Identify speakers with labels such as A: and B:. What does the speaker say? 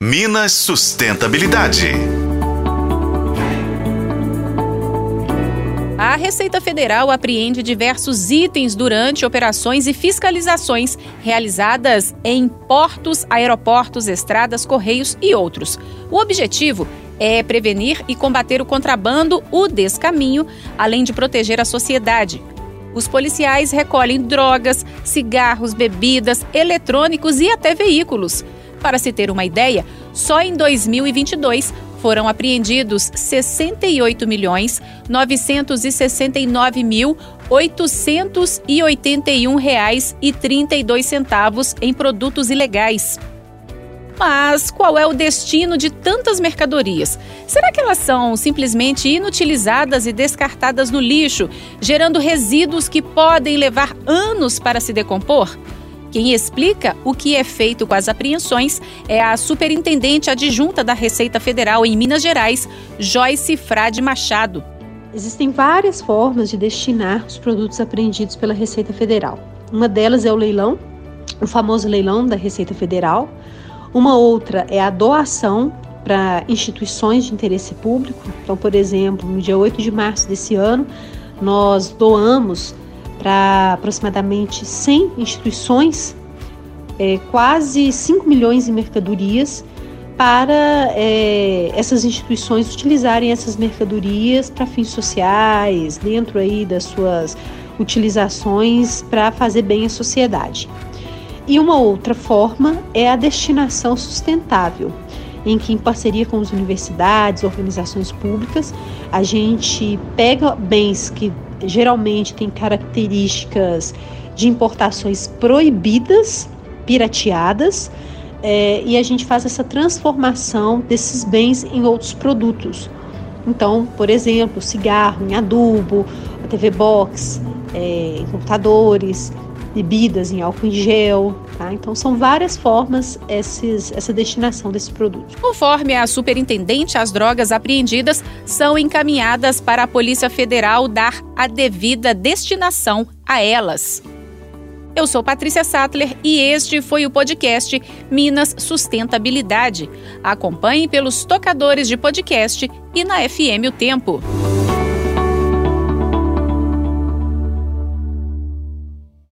A: Minas Sustentabilidade.
B: A Receita Federal apreende diversos itens durante operações e fiscalizações realizadas em portos, aeroportos, estradas, correios e outros. O objetivo é prevenir e combater o contrabando, o descaminho, além de proteger a sociedade. Os policiais recolhem drogas, cigarros, bebidas, eletrônicos e até veículos. Para se ter uma ideia, só em 2022 foram apreendidos 68 milhões 969 mil 881 reais e 32 centavos em produtos ilegais. Mas qual é o destino de tantas mercadorias? Será que elas são simplesmente inutilizadas e descartadas no lixo, gerando resíduos que podem levar anos para se decompor? Quem explica o que é feito com as apreensões é a superintendente adjunta da Receita Federal em Minas Gerais, Joyce Frade Machado.
C: Existem várias formas de destinar os produtos apreendidos pela Receita Federal. Uma delas é o leilão, o famoso leilão da Receita Federal. Uma outra é a doação para instituições de interesse público. Então, por exemplo, no dia 8 de março desse ano, nós doamos para aproximadamente 100 instituições, é, quase 5 milhões em mercadorias, para é, essas instituições utilizarem essas mercadorias para fins sociais, dentro aí das suas utilizações para fazer bem à sociedade. E uma outra forma é a destinação sustentável, em que, em parceria com as universidades, organizações públicas, a gente pega bens que geralmente tem características de importações proibidas, pirateadas, é, e a gente faz essa transformação desses bens em outros produtos. Então, por exemplo, cigarro em adubo, a TV box, é, computadores, bebidas em álcool em gel. Tá? Então, são várias formas esses, essa destinação desses produtos.
B: Conforme a superintendente, as drogas apreendidas são encaminhadas para a Polícia Federal dar a devida destinação a elas. Eu sou Patrícia Sattler e este foi o podcast Minas Sustentabilidade. Acompanhe pelos tocadores de podcast e na FM O Tempo.